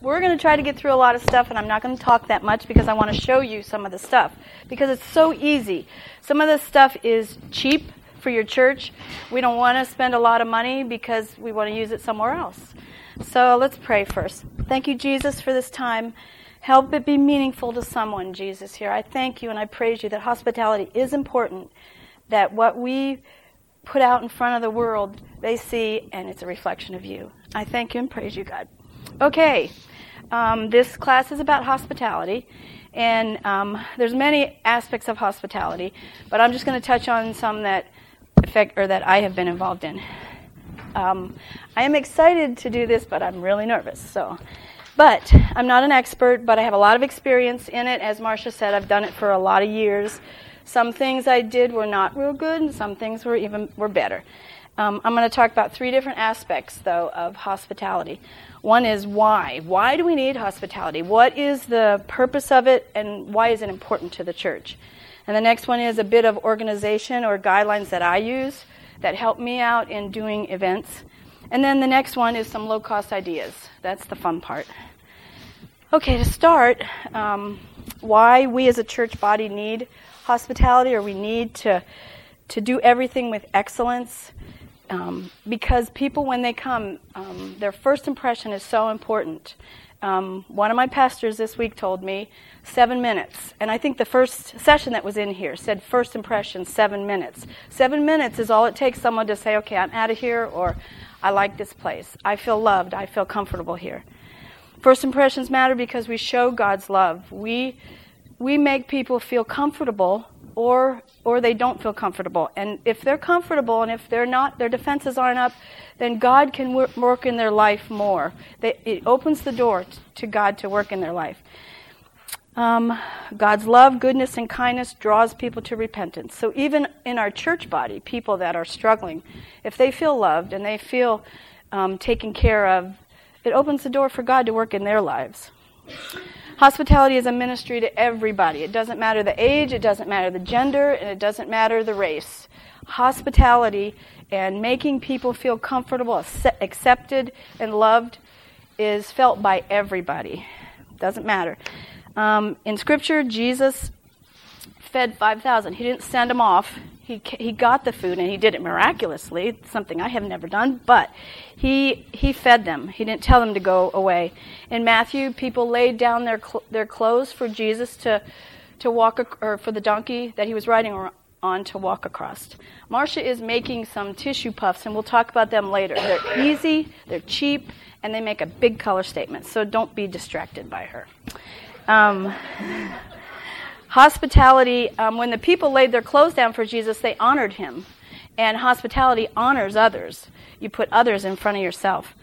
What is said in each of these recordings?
we're going to try to get through a lot of stuff, and I'm not going to talk that much because I want to show you some of the stuff because it's so easy. Some of the stuff is cheap for your church. We don't want to spend a lot of money because we want to use it somewhere else. So let's pray first. Thank you, Jesus, for this time. Help it be meaningful to someone, Jesus, here. I thank you and I praise you that hospitality is important, that what we put out in front of the world, they see, and it's a reflection of you. I thank you and praise you, God. Okay, um, this class is about hospitality, and um, there's many aspects of hospitality, but I'm just going to touch on some that affect or that I have been involved in. Um, I am excited to do this, but I'm really nervous. So, but I'm not an expert, but I have a lot of experience in it. As Marcia said, I've done it for a lot of years. Some things I did were not real good, and some things were even were better. Um, I'm going to talk about three different aspects, though, of hospitality. One is why. Why do we need hospitality? What is the purpose of it, and why is it important to the church? And the next one is a bit of organization or guidelines that I use that help me out in doing events. And then the next one is some low cost ideas. That's the fun part. Okay, to start, um, why we as a church body need hospitality or we need to, to do everything with excellence. Um, because people, when they come, um, their first impression is so important. Um, one of my pastors this week told me seven minutes. And I think the first session that was in here said first impression, seven minutes. Seven minutes is all it takes someone to say, okay, I'm out of here, or I like this place. I feel loved. I feel comfortable here. First impressions matter because we show God's love. We, we make people feel comfortable or or they don't feel comfortable. And if they're comfortable and if they're not, their defenses aren't up, then God can work in their life more. They, it opens the door to God to work in their life. Um, God's love, goodness, and kindness draws people to repentance. So even in our church body, people that are struggling, if they feel loved and they feel um, taken care of, it opens the door for God to work in their lives. Hospitality is a ministry to everybody. It doesn't matter the age, it doesn't matter the gender, and it doesn't matter the race. Hospitality and making people feel comfortable, accepted, and loved is felt by everybody. Doesn't matter. Um, in Scripture, Jesus fed 5,000. He didn't send them off. He, he got the food and he did it miraculously, something I have never done, but he, he fed them. He didn't tell them to go away. In Matthew, people laid down their, cl- their clothes for Jesus to, to walk, ac- or for the donkey that he was riding on to walk across. Marcia is making some tissue puffs, and we'll talk about them later. They're easy, they're cheap, and they make a big color statement, so don't be distracted by her. Um, Hospitality, um, when the people laid their clothes down for Jesus, they honored him. And hospitality honors others. You put others in front of yourself.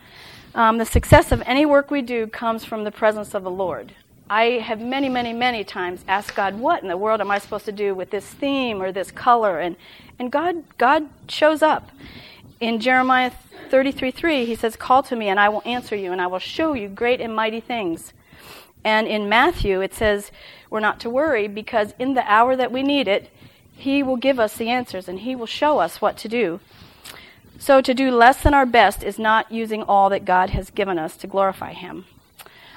Um, the success of any work we do comes from the presence of the Lord. I have many, many, many times asked God, what in the world am I supposed to do with this theme or this color? And, and God, God shows up. In Jeremiah 33 3, he says, Call to me, and I will answer you, and I will show you great and mighty things. And in Matthew, it says, we're not to worry because in the hour that we need it, He will give us the answers and He will show us what to do. So, to do less than our best is not using all that God has given us to glorify Him.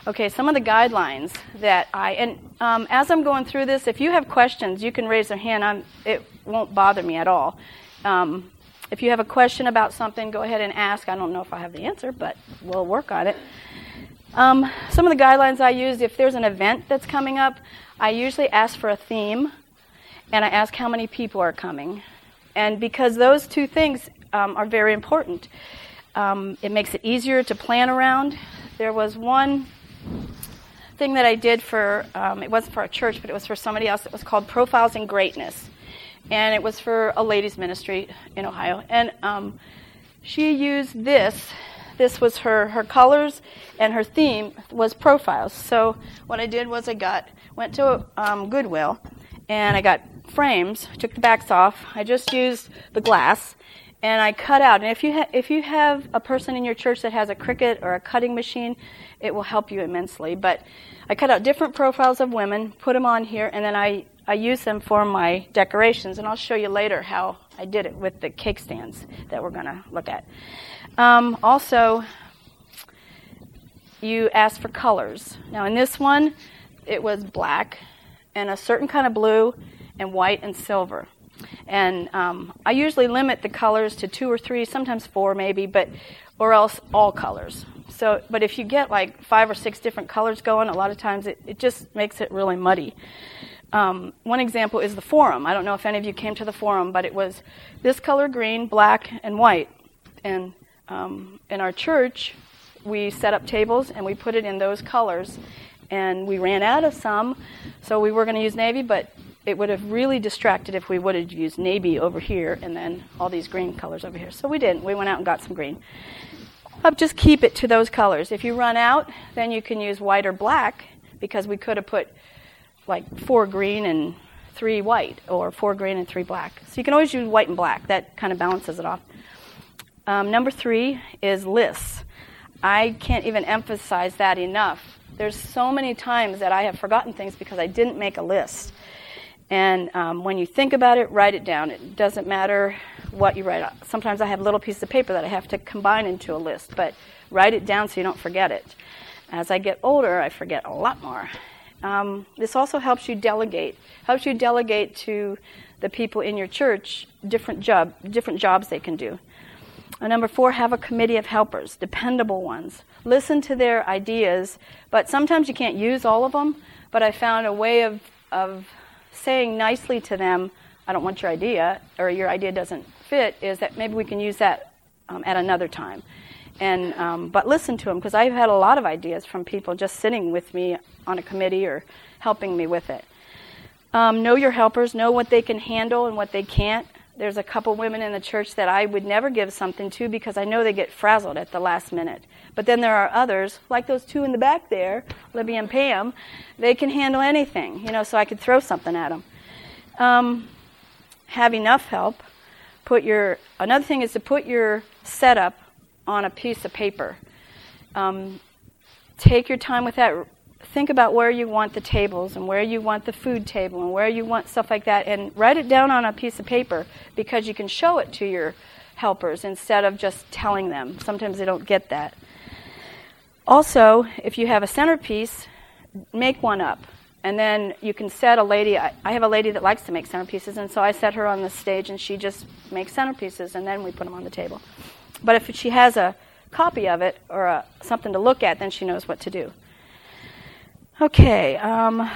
Okay, some of the guidelines that I, and um, as I'm going through this, if you have questions, you can raise your hand. I'm, it won't bother me at all. Um, if you have a question about something, go ahead and ask. I don't know if I have the answer, but we'll work on it. Um, some of the guidelines I use, if there's an event that's coming up, I usually ask for a theme and I ask how many people are coming. And because those two things um, are very important, um, it makes it easier to plan around. There was one thing that I did for, um, it wasn't for a church, but it was for somebody else. It was called Profiles in Greatness. And it was for a ladies' ministry in Ohio. And um, she used this this was her, her colors and her theme was profiles. So what I did was I got went to um, Goodwill and I got frames, took the backs off. I just used the glass and I cut out. And if you ha- if you have a person in your church that has a Cricut or a cutting machine, it will help you immensely. But I cut out different profiles of women, put them on here, and then I I use them for my decorations. And I'll show you later how I did it with the cake stands that we're going to look at. Um, also, you ask for colors. Now, in this one, it was black and a certain kind of blue and white and silver. And um, I usually limit the colors to two or three, sometimes four maybe, but or else all colors. So, but if you get like five or six different colors going, a lot of times it, it just makes it really muddy. Um, one example is the forum. I don't know if any of you came to the forum, but it was this color green, black, and white. And um, in our church, we set up tables and we put it in those colors. And we ran out of some, so we were going to use navy, but it would have really distracted if we would have used navy over here and then all these green colors over here. So we didn't. We went out and got some green. But just keep it to those colors. If you run out, then you can use white or black because we could have put like four green and three white or four green and three black. So you can always use white and black. That kind of balances it off. Um, number three is lists. I can't even emphasize that enough. There's so many times that I have forgotten things because I didn't make a list. And um, when you think about it, write it down. It doesn't matter what you write. Sometimes I have little pieces of paper that I have to combine into a list, but write it down so you don't forget it. As I get older, I forget a lot more. Um, this also helps you delegate. Helps you delegate to the people in your church different job, different jobs they can do. And number four, have a committee of helpers, dependable ones. Listen to their ideas, but sometimes you can't use all of them. But I found a way of, of saying nicely to them, I don't want your idea, or your idea doesn't fit, is that maybe we can use that um, at another time. And, um, but listen to them, because I've had a lot of ideas from people just sitting with me on a committee or helping me with it. Um, know your helpers, know what they can handle and what they can't there's a couple women in the church that I would never give something to because I know they get frazzled at the last minute. But then there are others, like those two in the back there, Libby and Pam, they can handle anything, you know, so I could throw something at them. Um, have enough help. Put your another thing is to put your setup on a piece of paper. Um, take your time with that think about where you want the tables and where you want the food table and where you want stuff like that and write it down on a piece of paper because you can show it to your helpers instead of just telling them. Sometimes they don't get that. Also, if you have a centerpiece, make one up. And then you can set a lady, I, I have a lady that likes to make centerpieces, and so I set her on the stage and she just makes centerpieces and then we put them on the table. But if she has a copy of it or a, something to look at, then she knows what to do. Okay. Um,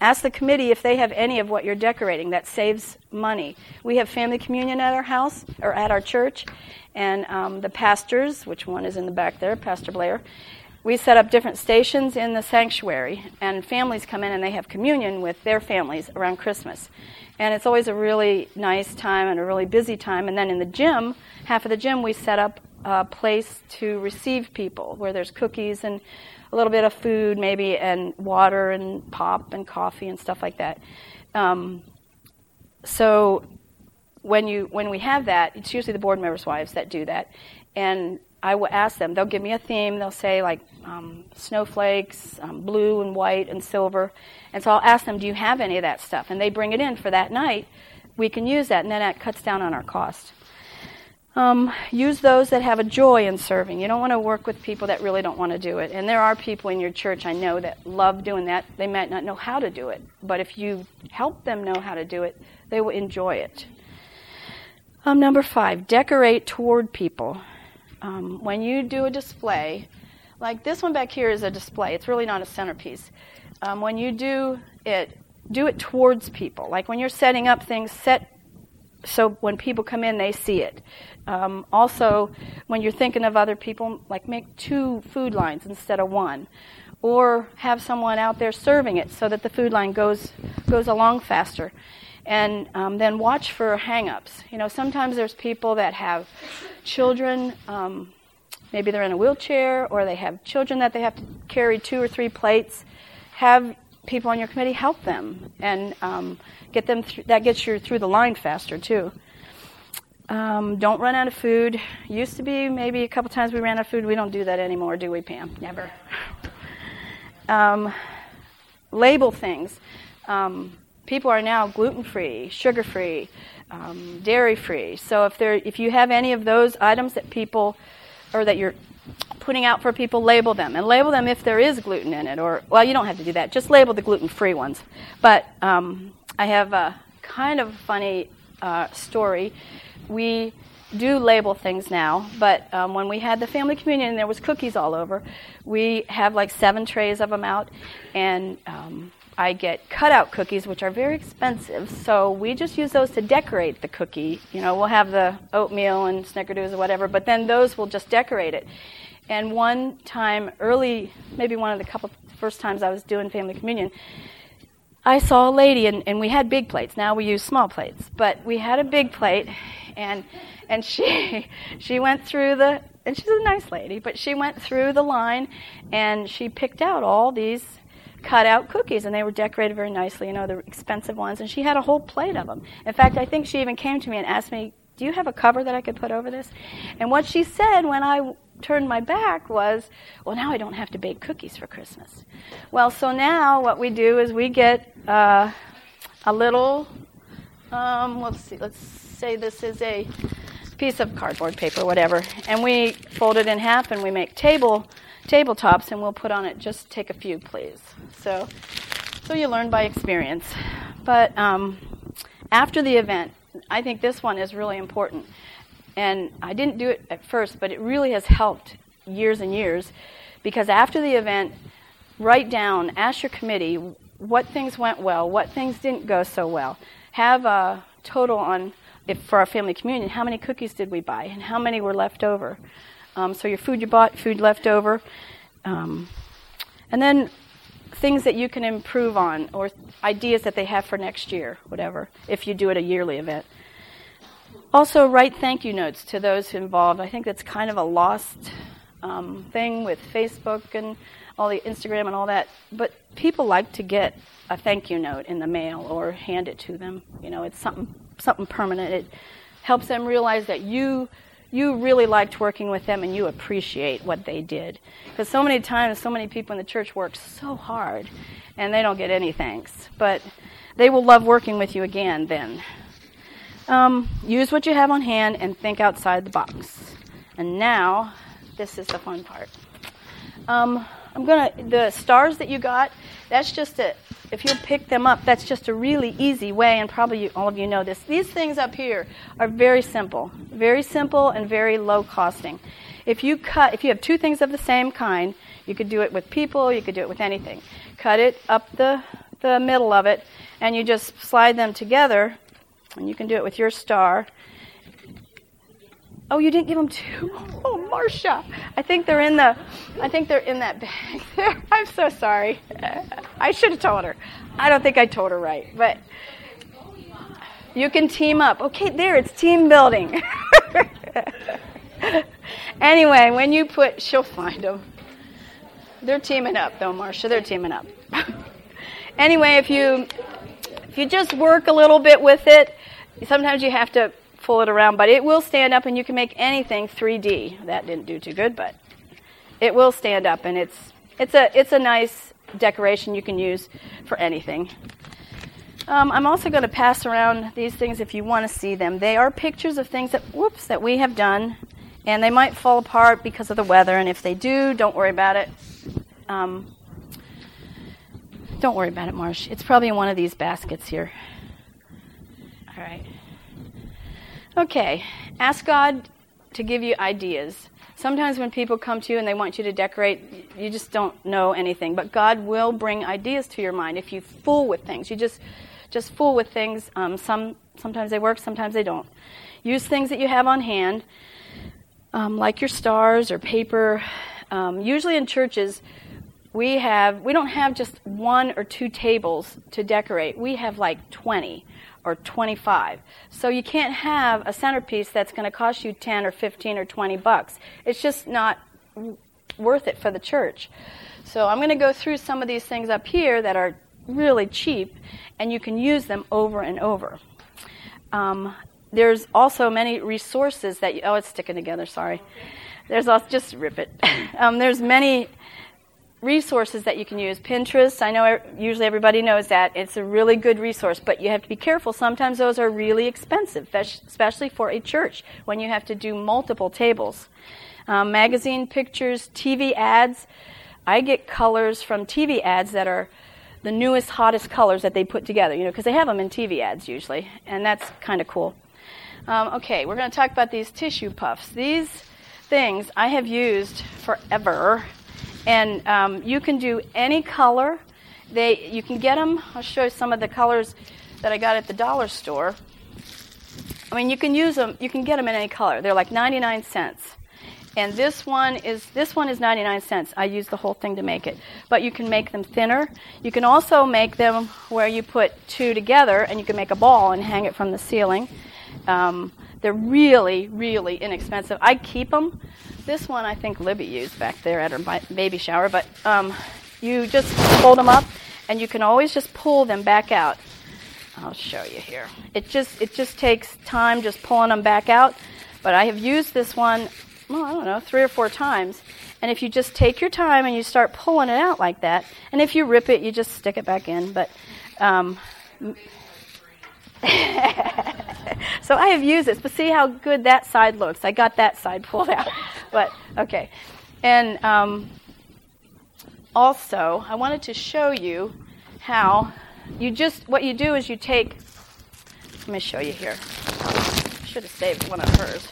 ask the committee if they have any of what you're decorating. That saves money. We have family communion at our house or at our church, and um, the pastors, which one is in the back there, Pastor Blair. We set up different stations in the sanctuary, and families come in and they have communion with their families around Christmas. And it's always a really nice time and a really busy time. And then in the gym, half of the gym, we set up a place to receive people where there's cookies and a little bit of food, maybe, and water and pop and coffee and stuff like that. Um, so when you when we have that, it's usually the board members' wives that do that, and I will ask them. They'll give me a theme. They'll say like um, snowflakes, um, blue and white and silver, and so I'll ask them, "Do you have any of that stuff?" And they bring it in for that night. We can use that, and then that cuts down on our cost. Um, use those that have a joy in serving. You don't want to work with people that really don't want to do it. And there are people in your church I know that love doing that. They might not know how to do it, but if you help them know how to do it, they will enjoy it. Um, number five, decorate toward people. Um, when you do a display, like this one back here is a display, it's really not a centerpiece. Um, when you do it, do it towards people. Like when you're setting up things, set so when people come in, they see it. Um, also, when you're thinking of other people, like make two food lines instead of one, or have someone out there serving it so that the food line goes goes along faster. And um, then watch for hang-ups. You know, sometimes there's people that have children. Um, maybe they're in a wheelchair, or they have children that they have to carry two or three plates. Have people on your committee help them and um, get them. Th- that gets you through the line faster too. Um, don't run out of food. Used to be maybe a couple times we ran out of food. We don't do that anymore, do we, Pam? Never. um, label things. Um, people are now gluten free, sugar free, um, dairy free. So if there, if you have any of those items that people, or that you're putting out for people, label them and label them if there is gluten in it. Or well, you don't have to do that. Just label the gluten-free ones. But um, I have a kind of funny uh, story. We do label things now, but um, when we had the family communion and there was cookies all over, we have like seven trays of them out, and um, I get cutout cookies, which are very expensive. So we just use those to decorate the cookie. You know, we'll have the oatmeal and snickerdoodles or whatever, but then those will just decorate it. And one time, early, maybe one of the couple first times I was doing family communion, I saw a lady, and, and we had big plates. Now we use small plates, but we had a big plate, and and she she went through the and she's a nice lady, but she went through the line, and she picked out all these cut out cookies and they were decorated very nicely, you know, the expensive ones. And she had a whole plate of them. In fact, I think she even came to me and asked me, Do you have a cover that I could put over this? And what she said when I turned my back was, Well, now I don't have to bake cookies for Christmas. Well, so now what we do is we get uh, a little, um, let's see, let's say this is a piece of cardboard paper, whatever, and we fold it in half and we make table tabletops, and we'll put on it. Just take a few, please. So, so you learn by experience. But um, after the event, I think this one is really important. And I didn't do it at first, but it really has helped years and years because after the event, write down, ask your committee what things went well, what things didn't go so well. Have a total on, if for our family communion, how many cookies did we buy and how many were left over. Um, so your food you bought, food left over. Um, and then things that you can improve on or ideas that they have for next year, whatever, if you do it a yearly event. Also, write thank you notes to those involved. I think that's kind of a lost um, thing with Facebook and all the Instagram and all that. But people like to get a thank you note in the mail or hand it to them. You know, it's something something permanent. It helps them realize that you you really liked working with them and you appreciate what they did. Because so many times, so many people in the church work so hard and they don't get any thanks. But they will love working with you again then. Um, use what you have on hand and think outside the box. And now, this is the fun part. Um, I'm gonna the stars that you got. That's just a if you'll pick them up, that's just a really easy way, and probably you, all of you know this. These things up here are very simple, very simple and very low costing. If you cut, if you have two things of the same kind, you could do it with people, you could do it with anything. Cut it up the the middle of it, and you just slide them together, and you can do it with your star. Oh, you didn't give them two? Oh, Marcia. I think they're in the I think they're in that bag there. I'm so sorry. I should have told her. I don't think I told her right, but you can team up. Okay, there it's team building. anyway, when you put she'll find them. They're teaming up though, Marcia. They're teaming up. anyway, if you if you just work a little bit with it, sometimes you have to pull it around, but it will stand up and you can make anything 3D. That didn't do too good, but it will stand up and it's it's a it's a nice decoration you can use for anything. Um, I'm also going to pass around these things if you want to see them. They are pictures of things that whoops that we have done, and they might fall apart because of the weather. And if they do, don't worry about it. Um, don't worry about it, Marsh. It's probably in one of these baskets here. All right. Okay, ask God to give you ideas. Sometimes when people come to you and they want you to decorate, you just don't know anything. But God will bring ideas to your mind if you fool with things. You just just fool with things. Um, some sometimes they work, sometimes they don't. Use things that you have on hand, um, like your stars or paper. Um, usually in churches, we have we don't have just one or two tables to decorate. We have like twenty or 25. So you can't have a centerpiece that's going to cost you 10 or 15 or 20 bucks. It's just not worth it for the church. So I'm going to go through some of these things up here that are really cheap, and you can use them over and over. Um, there's also many resources that you, oh, it's sticking together. Sorry. There's also just rip it. um, there's many resources that you can use. Pinterest, I know usually everybody knows that. It's a really good resource, but you have to be careful. Sometimes those are really expensive, especially for a church when you have to do multiple tables. um, magazine pictures, TV ads. I get colors from TV ads that are the newest, hottest colors that they put together, you know, because they have them in TV ads usually, and that's kind of cool. Um, okay, we're going to talk about these tissue puffs. These things I have used forever, and um, you can do any color. They, you can get them. I'll show you some of the colors that I got at the dollar store. I mean, you can use them. You can get them in any color. They're like 99 cents. And this one is this one is 99 cents. I use the whole thing to make it. But you can make them thinner. You can also make them where you put two together and you can make a ball and hang it from the ceiling. Um, they're really, really inexpensive. I keep them. This one I think Libby used back there at her baby shower. But um, you just fold them up and you can always just pull them back out. I'll show you here. It just it just takes time just pulling them back out. But I have used this one well, I don't know, three or four times. And if you just take your time and you start pulling it out like that, and if you rip it, you just stick it back in. But um, so I have used this, but see how good that side looks. I got that side pulled out, but okay. And um, also, I wanted to show you how you just what you do is you take. Let me show you here. Should have saved one of hers.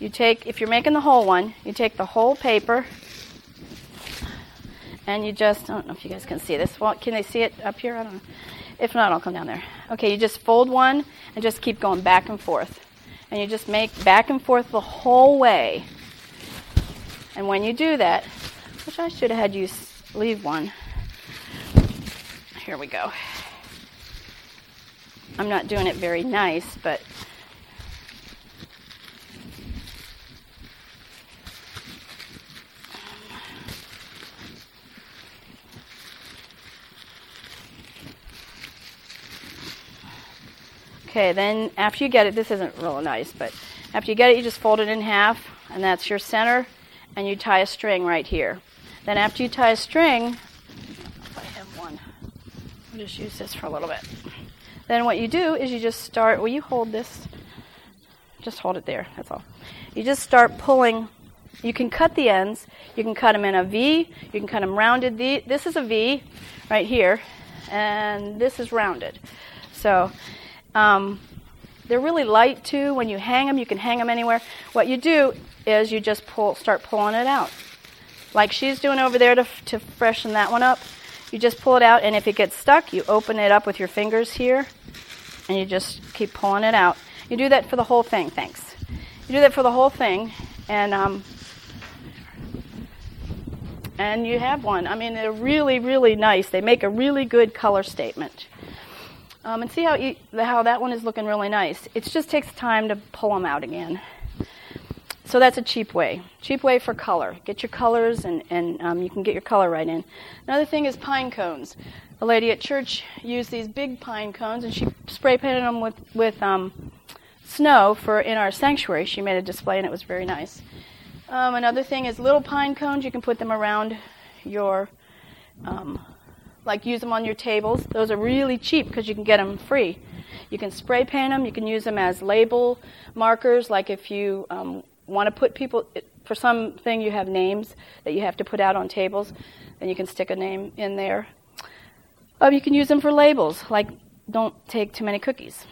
You take, if you're making the whole one, you take the whole paper and you just, I don't know if you guys can see this. Well, can they see it up here? I don't know. If not, I'll come down there. Okay, you just fold one and just keep going back and forth. And you just make back and forth the whole way. And when you do that, which I should have had you leave one. Here we go. I'm not doing it very nice, but Okay, then after you get it, this isn't real nice, but after you get it, you just fold it in half, and that's your center, and you tie a string right here. Then after you tie a string, I have one, I'll just use this for a little bit. Then what you do is you just start, well, you hold this, just hold it there, that's all. You just start pulling. You can cut the ends. You can cut them in a V. You can cut them rounded. This is a V right here, and this is rounded. So um, they're really light too. When you hang them, you can hang them anywhere. What you do is you just pull, start pulling it out, like she's doing over there to, to freshen that one up. You just pull it out, and if it gets stuck, you open it up with your fingers here, and you just keep pulling it out. You do that for the whole thing. Thanks. You do that for the whole thing, and um, and you have one. I mean, they're really, really nice. They make a really good color statement. Um, and see how, e- how that one is looking really nice. It just takes time to pull them out again. So that's a cheap way. Cheap way for color. Get your colors and, and um, you can get your color right in. Another thing is pine cones. A lady at church used these big pine cones and she spray painted them with, with um, snow for in our sanctuary. She made a display and it was very nice. Um, another thing is little pine cones. You can put them around your um, like use them on your tables. Those are really cheap because you can get them free. You can spray paint them. You can use them as label markers. Like if you um, want to put people for something, you have names that you have to put out on tables, then you can stick a name in there. Um, you can use them for labels, like don't take too many cookies.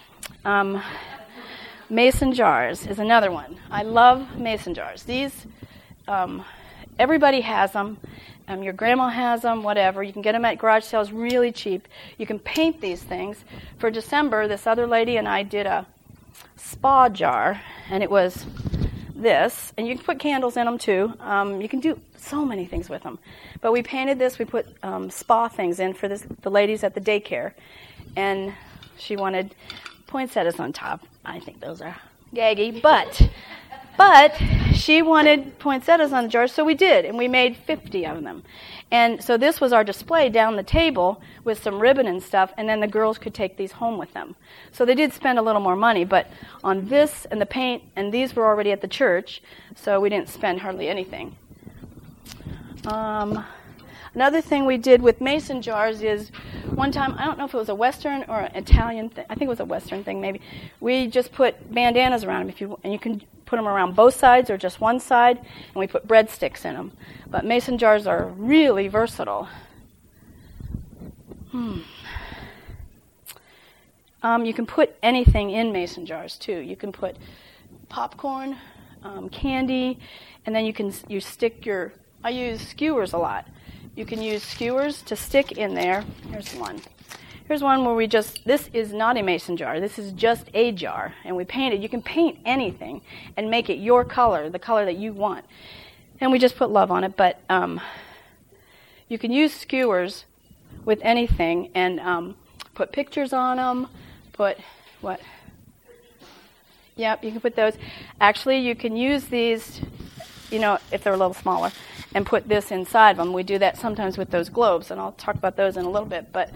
Um, mason jars is another one. I love mason jars. These, um, everybody has them. Um, your grandma has them, whatever. You can get them at garage sales really cheap. You can paint these things. For December, this other lady and I did a spa jar, and it was this. And you can put candles in them too. Um, you can do so many things with them. But we painted this. We put um, spa things in for this, the ladies at the daycare, and she wanted poinsettias on top. I think those are gaggy, but but she wanted poinsettias on the jar, so we did, and we made 50 of them. And so this was our display down the table with some ribbon and stuff, and then the girls could take these home with them. So they did spend a little more money, but on this and the paint, and these were already at the church, so we didn't spend hardly anything. Um, another thing we did with mason jars is one time, I don't know if it was a Western or an Italian thing, I think it was a Western thing maybe, we just put bandanas around them, if you, and you can put them around both sides or just one side, and we put breadsticks in them. But mason jars are really versatile. Hmm. Um, you can put anything in mason jars too. You can put popcorn, um, candy, and then you can you stick your. I use skewers a lot. You can use skewers to stick in there. Here's one. Here's one where we just, this is not a mason jar. This is just a jar. And we painted. You can paint anything and make it your color, the color that you want. And we just put love on it. But um, you can use skewers with anything and um, put pictures on them. Put what? Yep, you can put those. Actually, you can use these, you know, if they're a little smaller, and put this inside of them. We do that sometimes with those globes, and I'll talk about those in a little bit. But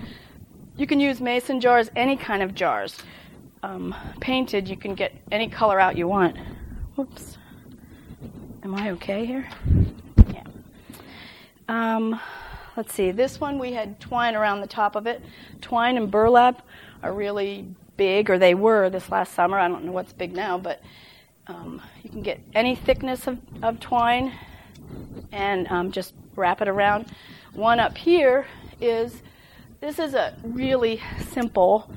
you can use mason jars, any kind of jars. Um, painted, you can get any color out you want. Whoops. Am I okay here? Yeah. Um, let's see. This one we had twine around the top of it. Twine and burlap are really big, or they were this last summer. I don't know what's big now, but um, you can get any thickness of, of twine and um, just wrap it around. One up here is this is a really simple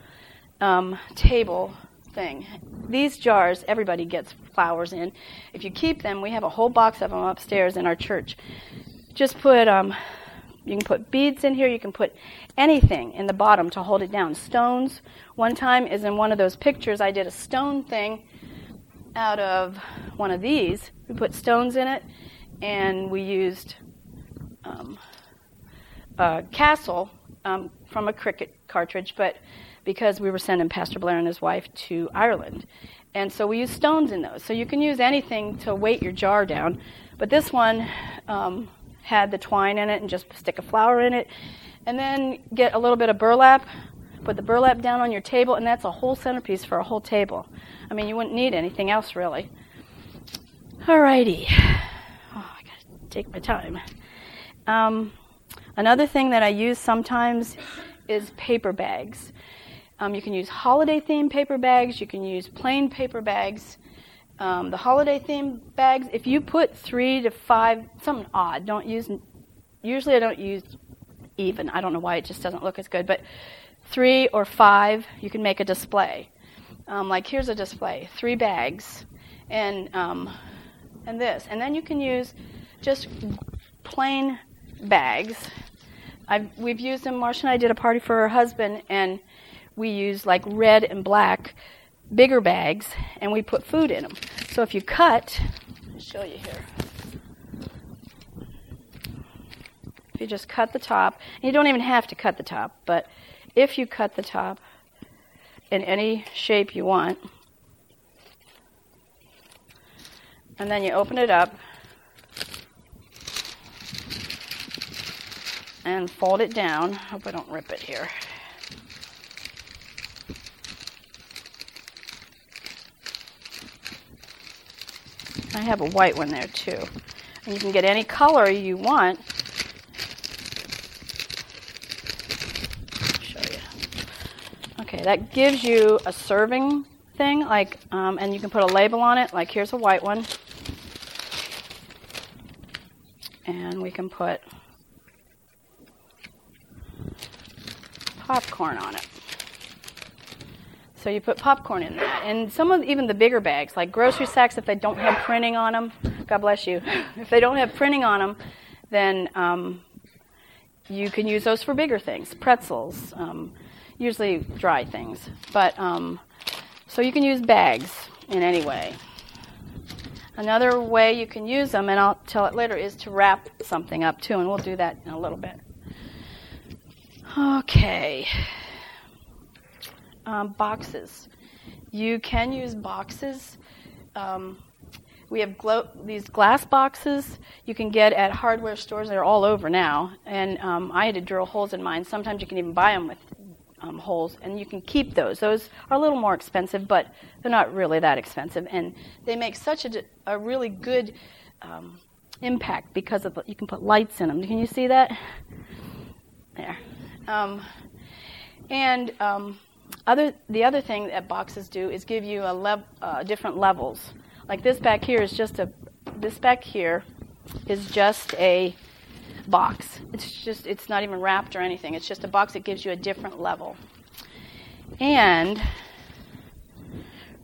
um, table thing. These jars, everybody gets flowers in. If you keep them, we have a whole box of them upstairs in our church. Just put, um, you can put beads in here, you can put anything in the bottom to hold it down. Stones, one time is in one of those pictures, I did a stone thing out of one of these. We put stones in it, and we used um, a castle um, from a Cricut cartridge, but because we were sending Pastor Blair and his wife to Ireland. And so we use stones in those. So you can use anything to weight your jar down. But this one um, had the twine in it and just stick a flower in it. And then get a little bit of burlap, put the burlap down on your table, and that's a whole centerpiece for a whole table. I mean, you wouldn't need anything else really. Alrighty. Oh, I gotta take my time. Um, Another thing that I use sometimes is paper bags. Um, you can use holiday themed paper bags, you can use plain paper bags. Um, the holiday themed bags, if you put three to five, something odd, don't use, usually I don't use even. I don't know why it just doesn't look as good, but three or five, you can make a display. Um, like here's a display, three bags, and um, and this, and then you can use just plain bags I've, we've used them. Marcia and I did a party for her husband, and we used like red and black bigger bags, and we put food in them. So if you cut, I'll show you here. If you just cut the top, you don't even have to cut the top, but if you cut the top in any shape you want, and then you open it up, and fold it down. Hope I don't rip it here. I have a white one there too. And you can get any color you want. Show you. Okay, that gives you a serving thing, like, um, and you can put a label on it. Like here's a white one, and we can put popcorn on it. So you put popcorn in that. And some of even the bigger bags, like grocery sacks, if they don't have printing on them, God bless you, if they don't have printing on them, then um, you can use those for bigger things, pretzels, um, usually dry things. But um, so you can use bags in any way. Another way you can use them, and I'll tell it later, is to wrap something up too, and we'll do that in a little bit. Okay. Um, boxes. You can use boxes. Um, we have glo- these glass boxes you can get at hardware stores. They're all over now. And um, I had to drill holes in mine. Sometimes you can even buy them with um, holes, and you can keep those. Those are a little more expensive, but they're not really that expensive. And they make such a, a really good um, impact because of you can put lights in them. Can you see that? There. Um, and um, other, the other thing that boxes do is give you a lev- uh, different levels. Like this back here is just a, this back here is just a box. It's just, it's not even wrapped or anything. It's just a box that gives you a different level. And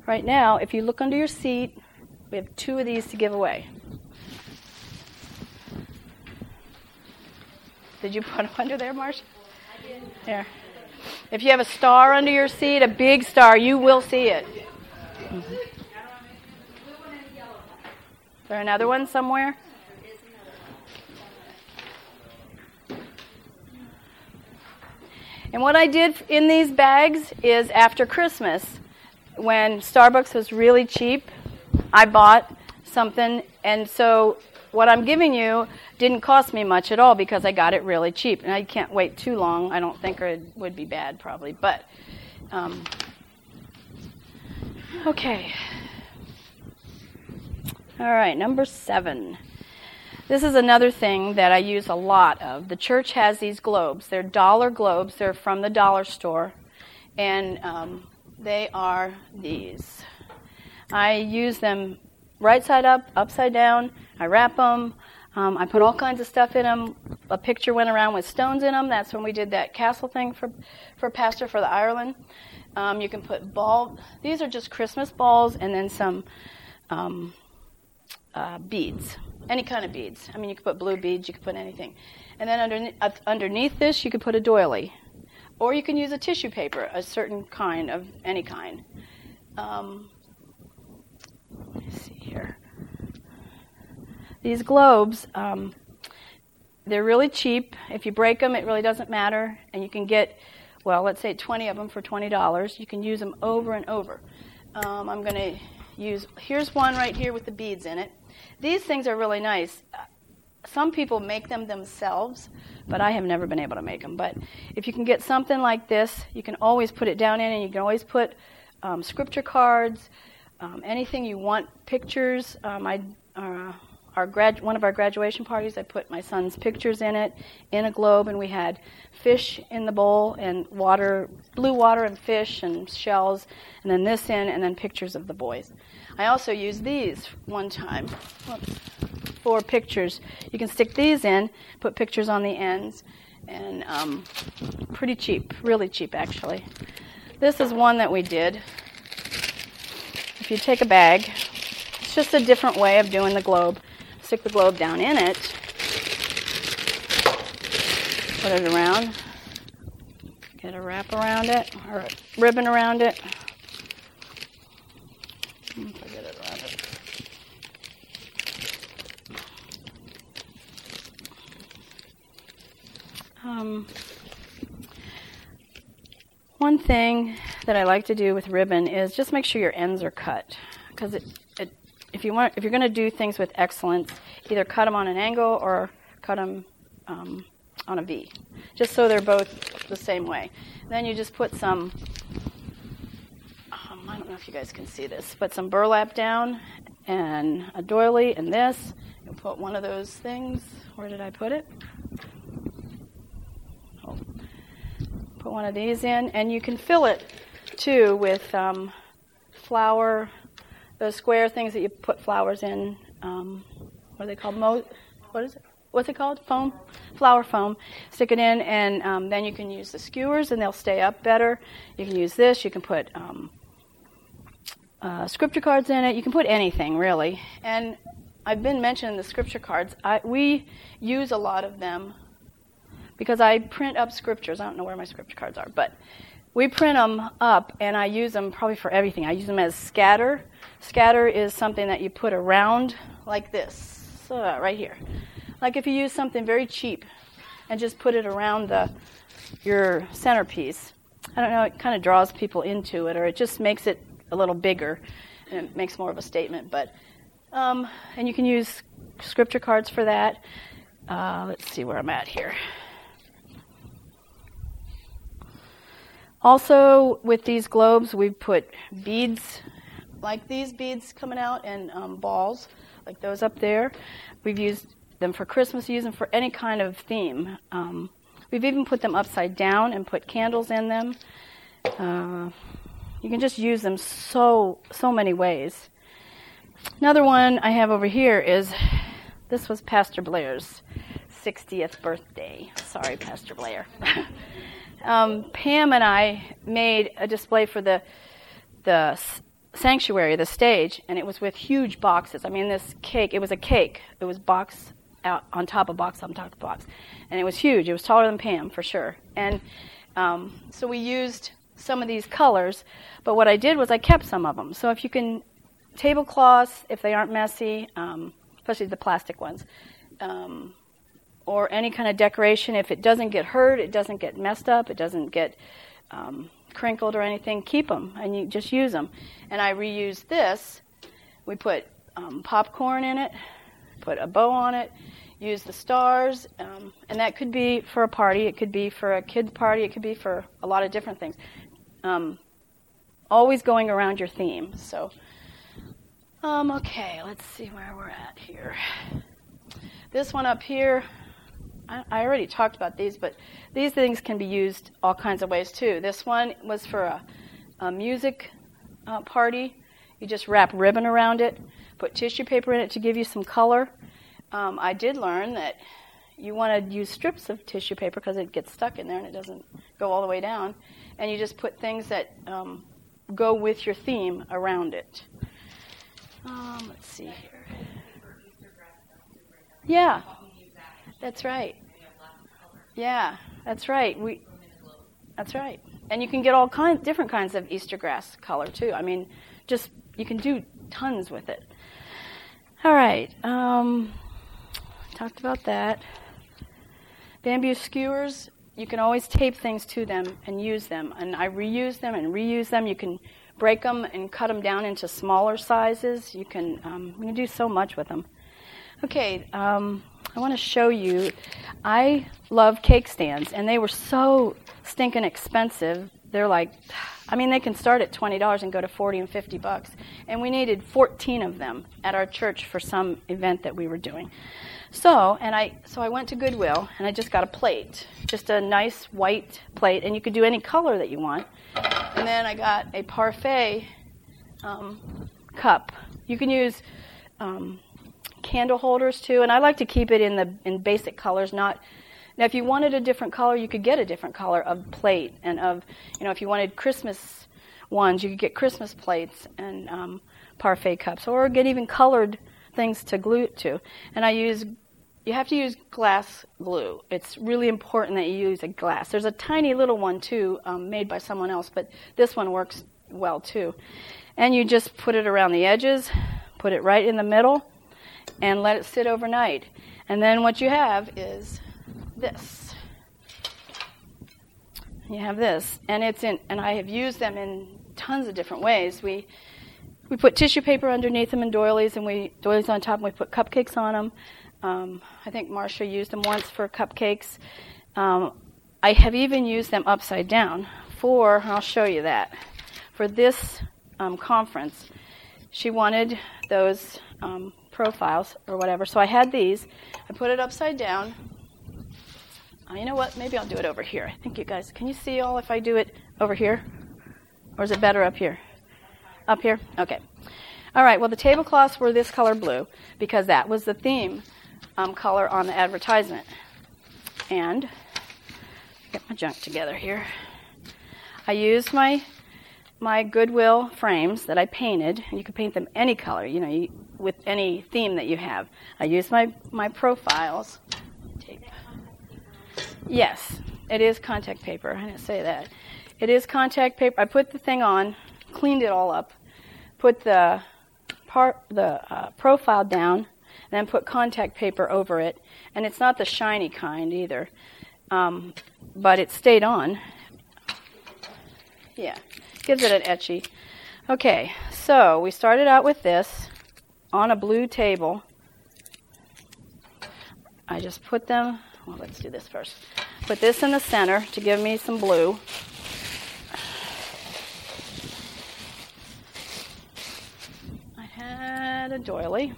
right now, if you look under your seat, we have two of these to give away. Did you put them under there, Marsh? I did. Here. If you have a star under your seat, a big star, you will see it. Mm-hmm. Is there another one somewhere? And what I did in these bags is after Christmas, when Starbucks was really cheap, I bought something. And so what I'm giving you didn't cost me much at all because I got it really cheap. And I can't wait too long, I don't think, it would be bad probably. But, um, okay. All right, number seven. This is another thing that I use a lot of. The church has these globes. They're dollar globes. They're from the dollar store. And um, they are these. I use them right side up, upside down. I wrap them. Um, I put all kinds of stuff in them. A picture went around with stones in them. That's when we did that castle thing for, for Pastor for the Ireland. Um, you can put ball. These are just Christmas balls and then some um, uh, beads, any kind of beads. I mean, you could put blue beads. You could put anything. And then underneath, uh, underneath this, you could put a doily, or you can use a tissue paper, a certain kind of any kind. Um, let me see here. These globes, um, they're really cheap. If you break them, it really doesn't matter. And you can get, well, let's say 20 of them for $20. You can use them over and over. Um, I'm going to use, here's one right here with the beads in it. These things are really nice. Some people make them themselves, but I have never been able to make them. But if you can get something like this, you can always put it down in, and you can always put um, scripture cards, um, anything you want, pictures. Um, I, uh, our grad, one of our graduation parties, I put my son's pictures in it in a globe, and we had fish in the bowl and water, blue water and fish and shells, and then this in, and then pictures of the boys. I also used these one time Whoops. for pictures. You can stick these in, put pictures on the ends, and um, pretty cheap, really cheap actually. This is one that we did if you take a bag, it's just a different way of doing the globe. Stick the globe down in it, put it around, get a wrap around it, or a ribbon around it. Um, one thing that I like to do with ribbon is just make sure your ends are cut because it, it, if you want if you're going to do things with excellence, either cut them on an angle or cut them um, on a V, just so they're both the same way. Then you just put some. Um, I don't know if you guys can see this, but some burlap down and a doily and this. You put one of those things. Where did I put it? Oh. Put one of these in, and you can fill it too with um, flour, those square things that you put flowers in. Um, what are they called? Mo- what is it? What's it called? Foam, flower foam. Stick it in, and um, then you can use the skewers, and they'll stay up better. You can use this. You can put um, uh, scripture cards in it. You can put anything really. And I've been mentioning the scripture cards. I, we use a lot of them because I print up scriptures. I don't know where my scripture cards are, but we print them up and I use them probably for everything. I use them as scatter. Scatter is something that you put around like this, uh, right here. Like if you use something very cheap and just put it around the your centerpiece. I don't know, it kind of draws people into it or it just makes it a little bigger and it makes more of a statement. But um, and you can use scripture cards for that. Uh, let's see where I'm at here. Also, with these globes, we've put beads, like these beads coming out, and um, balls, like those up there. We've used them for Christmas, use them for any kind of theme. Um, we've even put them upside down and put candles in them. Uh, you can just use them so so many ways. another one I have over here is this was Pastor Blair's 60th birthday. Sorry, Pastor Blair. um, Pam and I made a display for the the sanctuary, the stage, and it was with huge boxes. I mean, this cake, it was a cake. It was box out on top of box on top of box. And it was huge. It was taller than Pam, for sure. And um, so we used some of these colors, but what I did was I kept some of them. So if you can, tablecloths, if they aren't messy, um, especially the plastic ones, um, or any kind of decoration, if it doesn't get hurt, it doesn't get messed up, it doesn't get um, crinkled or anything, keep them and you just use them. And I reuse this. We put um, popcorn in it, put a bow on it, use the stars, um, and that could be for a party, it could be for a kid's party, it could be for a lot of different things. Um, always going around your theme. So, um, okay, let's see where we're at here. This one up here, I, already talked about these, but these things can be used all kinds of ways too. This one was for a, a music uh, party. You just wrap ribbon around it, put tissue paper in it to give you some color. Um, I did learn that you want to use strips of tissue paper because it gets stuck in there and it doesn't go all the way down. And you just put things that um, go with your theme around it. Um, let's see here. Yeah, that's right. Yeah, that's right. We. That's right. And you can get all kind, different kinds of Easter grass color too. I mean, just you can do tons with it. All right. Um, talked about that. Bamboo skewers. You can always tape things to them and use them. And I reuse them and reuse them. You can break them and cut them down into smaller sizes. You can um, you can do so much with them. Okay. Um, I want to show you. I love cake stands, and they were so stinking expensive. They're like, I mean, they can start at twenty dollars and go to forty and fifty bucks. And we needed fourteen of them at our church for some event that we were doing. So, and I, so I went to Goodwill, and I just got a plate, just a nice white plate, and you could do any color that you want. And then I got a parfait um, cup. You can use um, candle holders too, and I like to keep it in the in basic colors. Not now, if you wanted a different color, you could get a different color of plate, and of you know, if you wanted Christmas ones, you could get Christmas plates and um, parfait cups, or get even colored things to glue it to. And I use you have to use glass glue. It's really important that you use a glass. There's a tiny little one too, um, made by someone else, but this one works well too. And you just put it around the edges, put it right in the middle, and let it sit overnight. And then what you have is this. You have this, and it's in, and I have used them in tons of different ways. We we put tissue paper underneath them in doilies, and we doilies on top, and we put cupcakes on them. Um, I think Marcia used them once for cupcakes. Um, I have even used them upside down for, I'll show you that, for this um, conference. She wanted those um, profiles or whatever. So I had these. I put it upside down. Uh, you know what? Maybe I'll do it over here. I think you guys, can you see all if I do it over here? Or is it better up here? Up here? Okay. All right, well, the tablecloths were this color blue because that was the theme um, color on the advertisement. And, get my junk together here. I used my my Goodwill frames that I painted. You can paint them any color, you know, you, with any theme that you have. I use my, my profiles. Yes, it is contact paper. I didn't say that. It is contact paper. I put the thing on, cleaned it all up, put the part the uh, profile down, then put contact paper over it. And it's not the shiny kind either, um, but it stayed on. Yeah, gives it an etchy. Okay, so we started out with this on a blue table. I just put them, well, let's do this first. Put this in the center to give me some blue. I had a doily.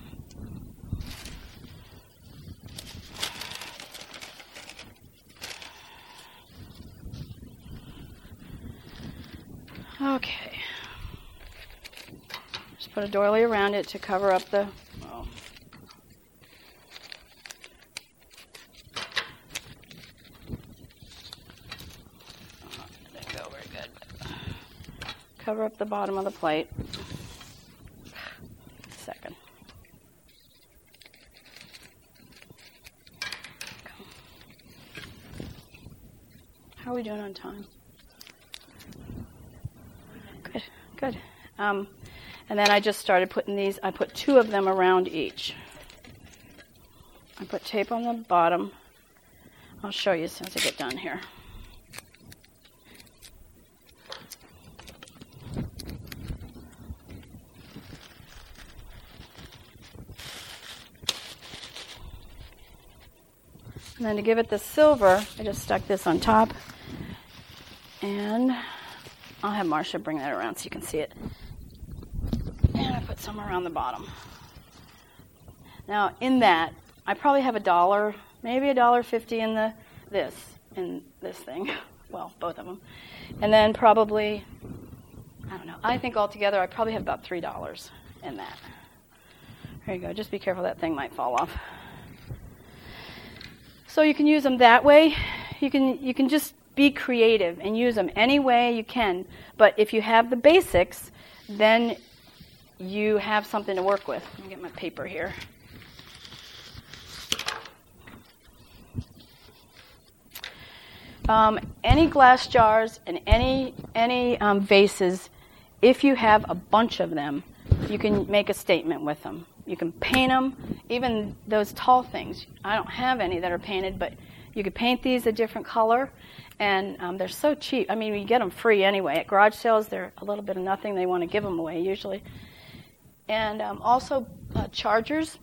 Okay. Put a doily around it to cover up the. Oh. Didn't go very good. Cover up the bottom of the plate. Second. How are we doing on time? Good, good. Um, and then I just started putting these, I put two of them around each. I put tape on the bottom. I'll show you as soon as I get done here. And then to give it the silver, I just stuck this on top. And I'll have Marcia bring that around so you can see it. And I put some around the bottom. Now, in that, I probably have a dollar, maybe a dollar fifty in the this, in this thing. Well, both of them. And then probably, I don't know, I think altogether I probably have about three dollars in that. There you go. Just be careful that thing might fall off. So you can use them that way. You can you can just be creative and use them any way you can. But if you have the basics, then you have something to work with. Let me get my paper here. Um, any glass jars and any any um, vases, if you have a bunch of them, you can make a statement with them. You can paint them, even those tall things. I don't have any that are painted, but you could paint these a different color, and um, they're so cheap. I mean, you get them free anyway. At garage sales, they're a little bit of nothing. They want to give them away usually. And um, also uh, chargers.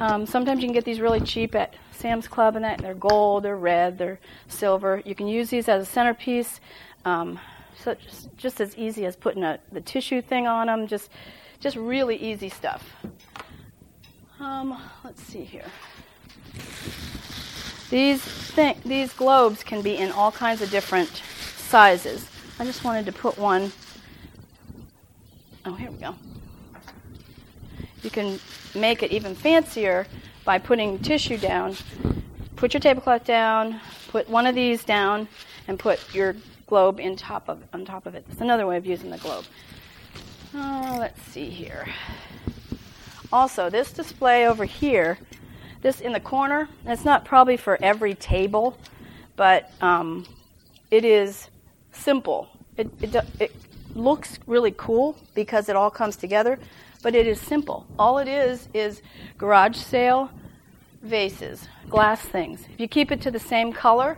Um, sometimes you can get these really cheap at Sam's Club and that. They're gold, they're red, they're silver. You can use these as a centerpiece. Um, so just, just, as easy as putting a, the tissue thing on them. Just, just really easy stuff. Um, let's see here. These th- these globes can be in all kinds of different sizes. I just wanted to put one. Oh, here we go. You can make it even fancier by putting tissue down. Put your tablecloth down, put one of these down, and put your globe in top of, on top of it. That's another way of using the globe. Oh, let's see here. Also, this display over here, this in the corner, it's not probably for every table, but um, it is simple. It, it, it looks really cool because it all comes together, but it is simple. All it is is garage sale vases, glass things. If you keep it to the same color,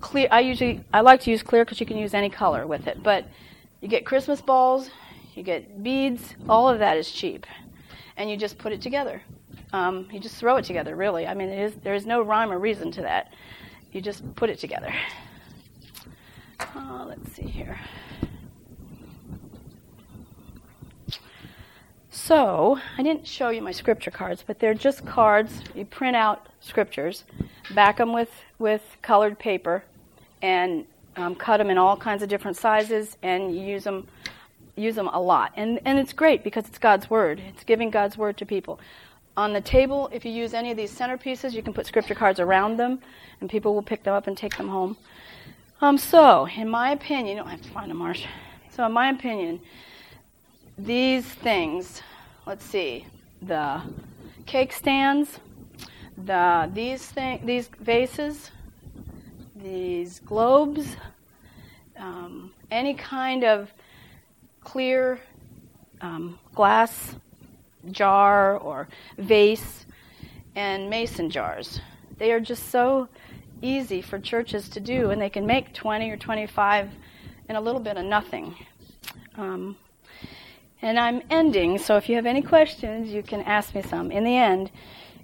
clear. I usually I like to use clear because you can use any color with it. But you get Christmas balls, you get beads. All of that is cheap, and you just put it together. Um, you just throw it together. Really, I mean, there is no rhyme or reason to that. You just put it together. Uh, let's see here. So, I didn't show you my scripture cards, but they're just cards. You print out scriptures, back them with, with colored paper, and um, cut them in all kinds of different sizes, and you use them, use them a lot. And, and it's great because it's God's Word. It's giving God's Word to people. On the table, if you use any of these centerpieces, you can put scripture cards around them, and people will pick them up and take them home. Um, so, in my opinion, you don't have to find a marsh. So, in my opinion, these things let's see, the cake stands, the these thing, these vases, these globes, um, any kind of clear um, glass jar or vase, and mason jars. They are just so easy for churches to do, and they can make 20 or 25 in a little bit of nothing. Um, and I'm ending, so if you have any questions, you can ask me some. In the end,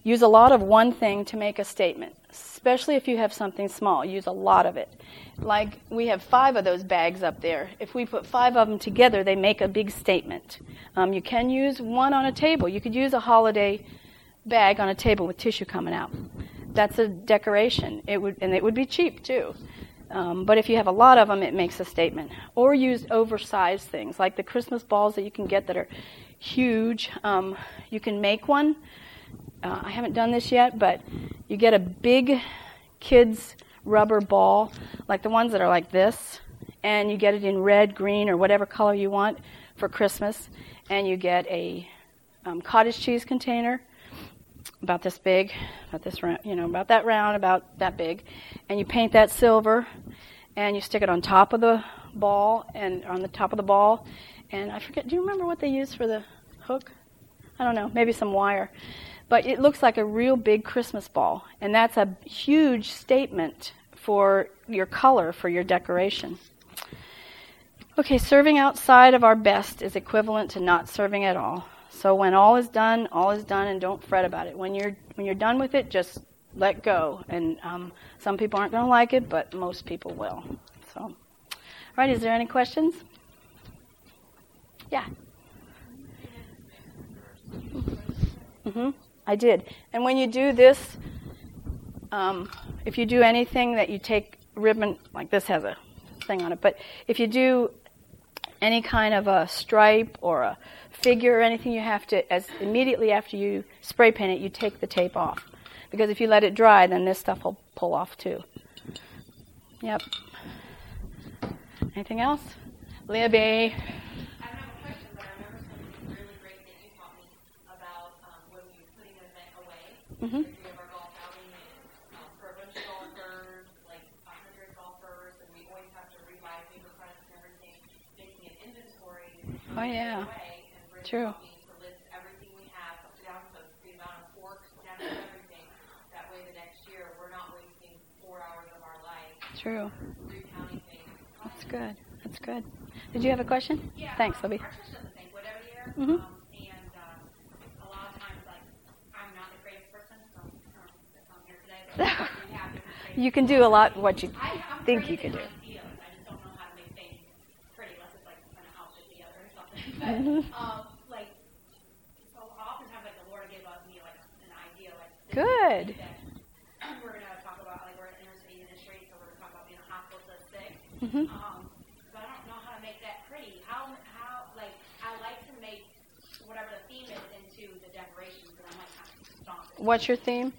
use a lot of one thing to make a statement, especially if you have something small. Use a lot of it. Like we have five of those bags up there. If we put five of them together, they make a big statement. Um, you can use one on a table. You could use a holiday bag on a table with tissue coming out. That's a decoration. It would, and it would be cheap too. Um, but if you have a lot of them, it makes a statement. Or use oversized things, like the Christmas balls that you can get that are huge. Um, you can make one. Uh, I haven't done this yet, but you get a big kids rubber ball, like the ones that are like this, and you get it in red, green, or whatever color you want for Christmas, and you get a um, cottage cheese container about this big, about this round, you know, about that round, about that big, and you paint that silver, and you stick it on top of the ball and on the top of the ball, and I forget. Do you remember what they used for the hook? I don't know. Maybe some wire, but it looks like a real big Christmas ball, and that's a huge statement for your color for your decoration. Okay, serving outside of our best is equivalent to not serving at all. So when all is done, all is done, and don't fret about it. When you're when you're done with it, just let go. And um, some people aren't going to like it, but most people will. So, all right. Is there any questions? Yeah. Mm-hmm. I did. And when you do this, um, if you do anything that you take ribbon, like this has a thing on it, but if you do any kind of a stripe or a figure or anything, you have to, as immediately after you spray paint it, you take the tape off. Because if you let it dry, then this stuff will pull off too. Yep. Anything else? Leah B. Mm-hmm. Oh yeah. True. True. That's good. That's good. Did you have a question? Yeah. Thanks, um, Libby. Our church does the same every year. Mm-hmm. Um, and uh, a lot of times, like, I'm not the creative person, so if I'm here today, but I'm happy with creative. You can do a lot what you think you can do. Ideas. I just don't know how to make things pretty unless it's like an outfit together or something. Mhm. But um, like, so oftentimes, like the Lord will give us me like an idea, like Good. we're gonna talk about. Like we're in inner city ministry, so we're gonna talk about being a hospital to the sick. Mhm. Um, but I don't know how to make that pretty. How how like I like to make whatever the theme is into the decorations, but I'm like kind of. What's your theme?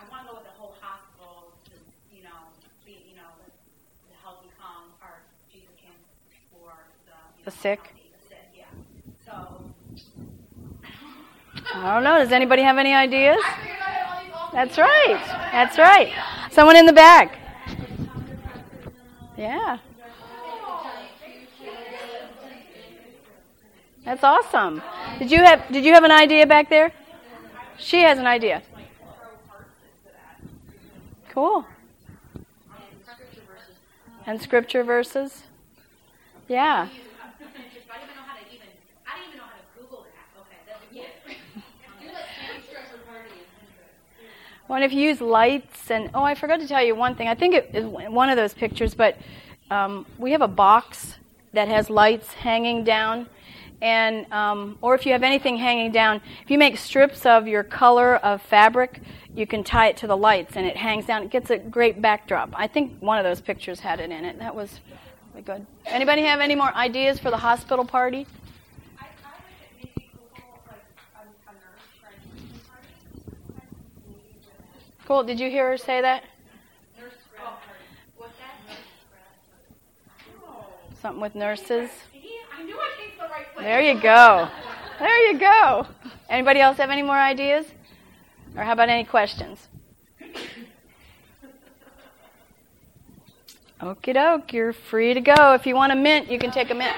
I want to go with the whole hospital, to, you know, be you know the, the healthy calm. Or Jesus came for the you know, sick? the sick, yeah. I don't know. Does anybody have any ideas? That's right. That's right. Someone in the back. Yeah. That's awesome. Did you have Did you have an idea back there? She has an idea. Cool. And scripture verses. Yeah. I didn't even know how to even. I didn't even know how to Google that. Okay, that's a gift. And if you use lights and oh, I forgot to tell you one thing. I think it is one of those pictures, but um, we have a box that has lights hanging down, and um, or if you have anything hanging down, if you make strips of your color of fabric, you can tie it to the lights, and it hangs down. It gets a great backdrop. I think one of those pictures had it in it. That was really good. Anybody have any more ideas for the hospital party? I, I like it maybe Google like a, a nurse graduation party. Maybe Did you hear her say that? Something with nurses. There you go. There you go. Anybody else have any more ideas? Or how about any questions? Okie doke, you're free to go. If you want a mint, you can take a mint.